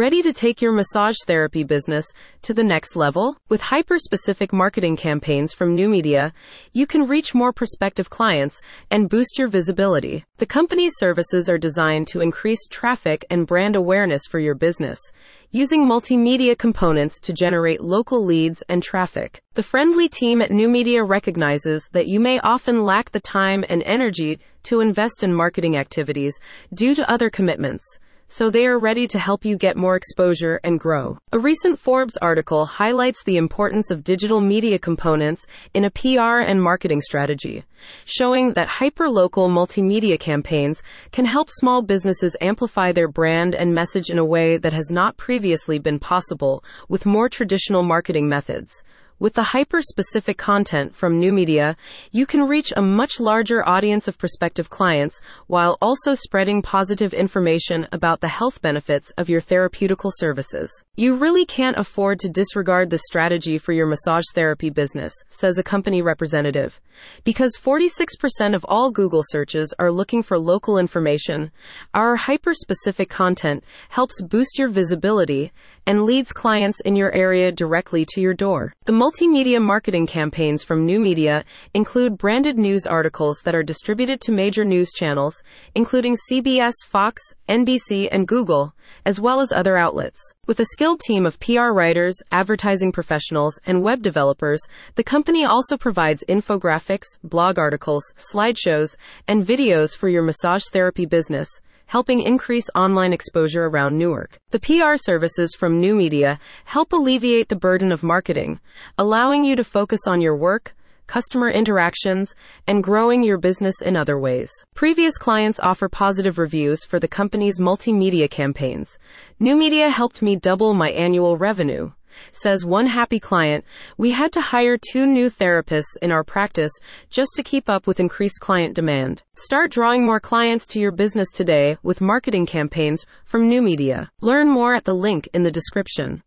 Ready to take your massage therapy business to the next level? With hyper specific marketing campaigns from Newmedia, you can reach more prospective clients and boost your visibility. The company's services are designed to increase traffic and brand awareness for your business, using multimedia components to generate local leads and traffic. The friendly team at Newmedia recognizes that you may often lack the time and energy to invest in marketing activities due to other commitments so they are ready to help you get more exposure and grow. A recent Forbes article highlights the importance of digital media components in a PR and marketing strategy, showing that hyperlocal multimedia campaigns can help small businesses amplify their brand and message in a way that has not previously been possible with more traditional marketing methods. With the hyper specific content from Newmedia, you can reach a much larger audience of prospective clients while also spreading positive information about the health benefits of your therapeutical services. You really can't afford to disregard the strategy for your massage therapy business, says a company representative. Because 46% of all Google searches are looking for local information, our hyper specific content helps boost your visibility and leads clients in your area directly to your door. The multimedia marketing campaigns from Newmedia include branded news articles that are distributed to major news channels, including CBS, Fox, NBC, and Google, as well as other outlets. With a skilled team of PR writers, advertising professionals, and web developers, the company also provides infographics, blog articles, slideshows, and videos for your massage therapy business helping increase online exposure around Newark. The PR services from Newmedia help alleviate the burden of marketing, allowing you to focus on your work, customer interactions, and growing your business in other ways. Previous clients offer positive reviews for the company's multimedia campaigns. Newmedia helped me double my annual revenue. Says one happy client, we had to hire two new therapists in our practice just to keep up with increased client demand. Start drawing more clients to your business today with marketing campaigns from Newmedia. Learn more at the link in the description.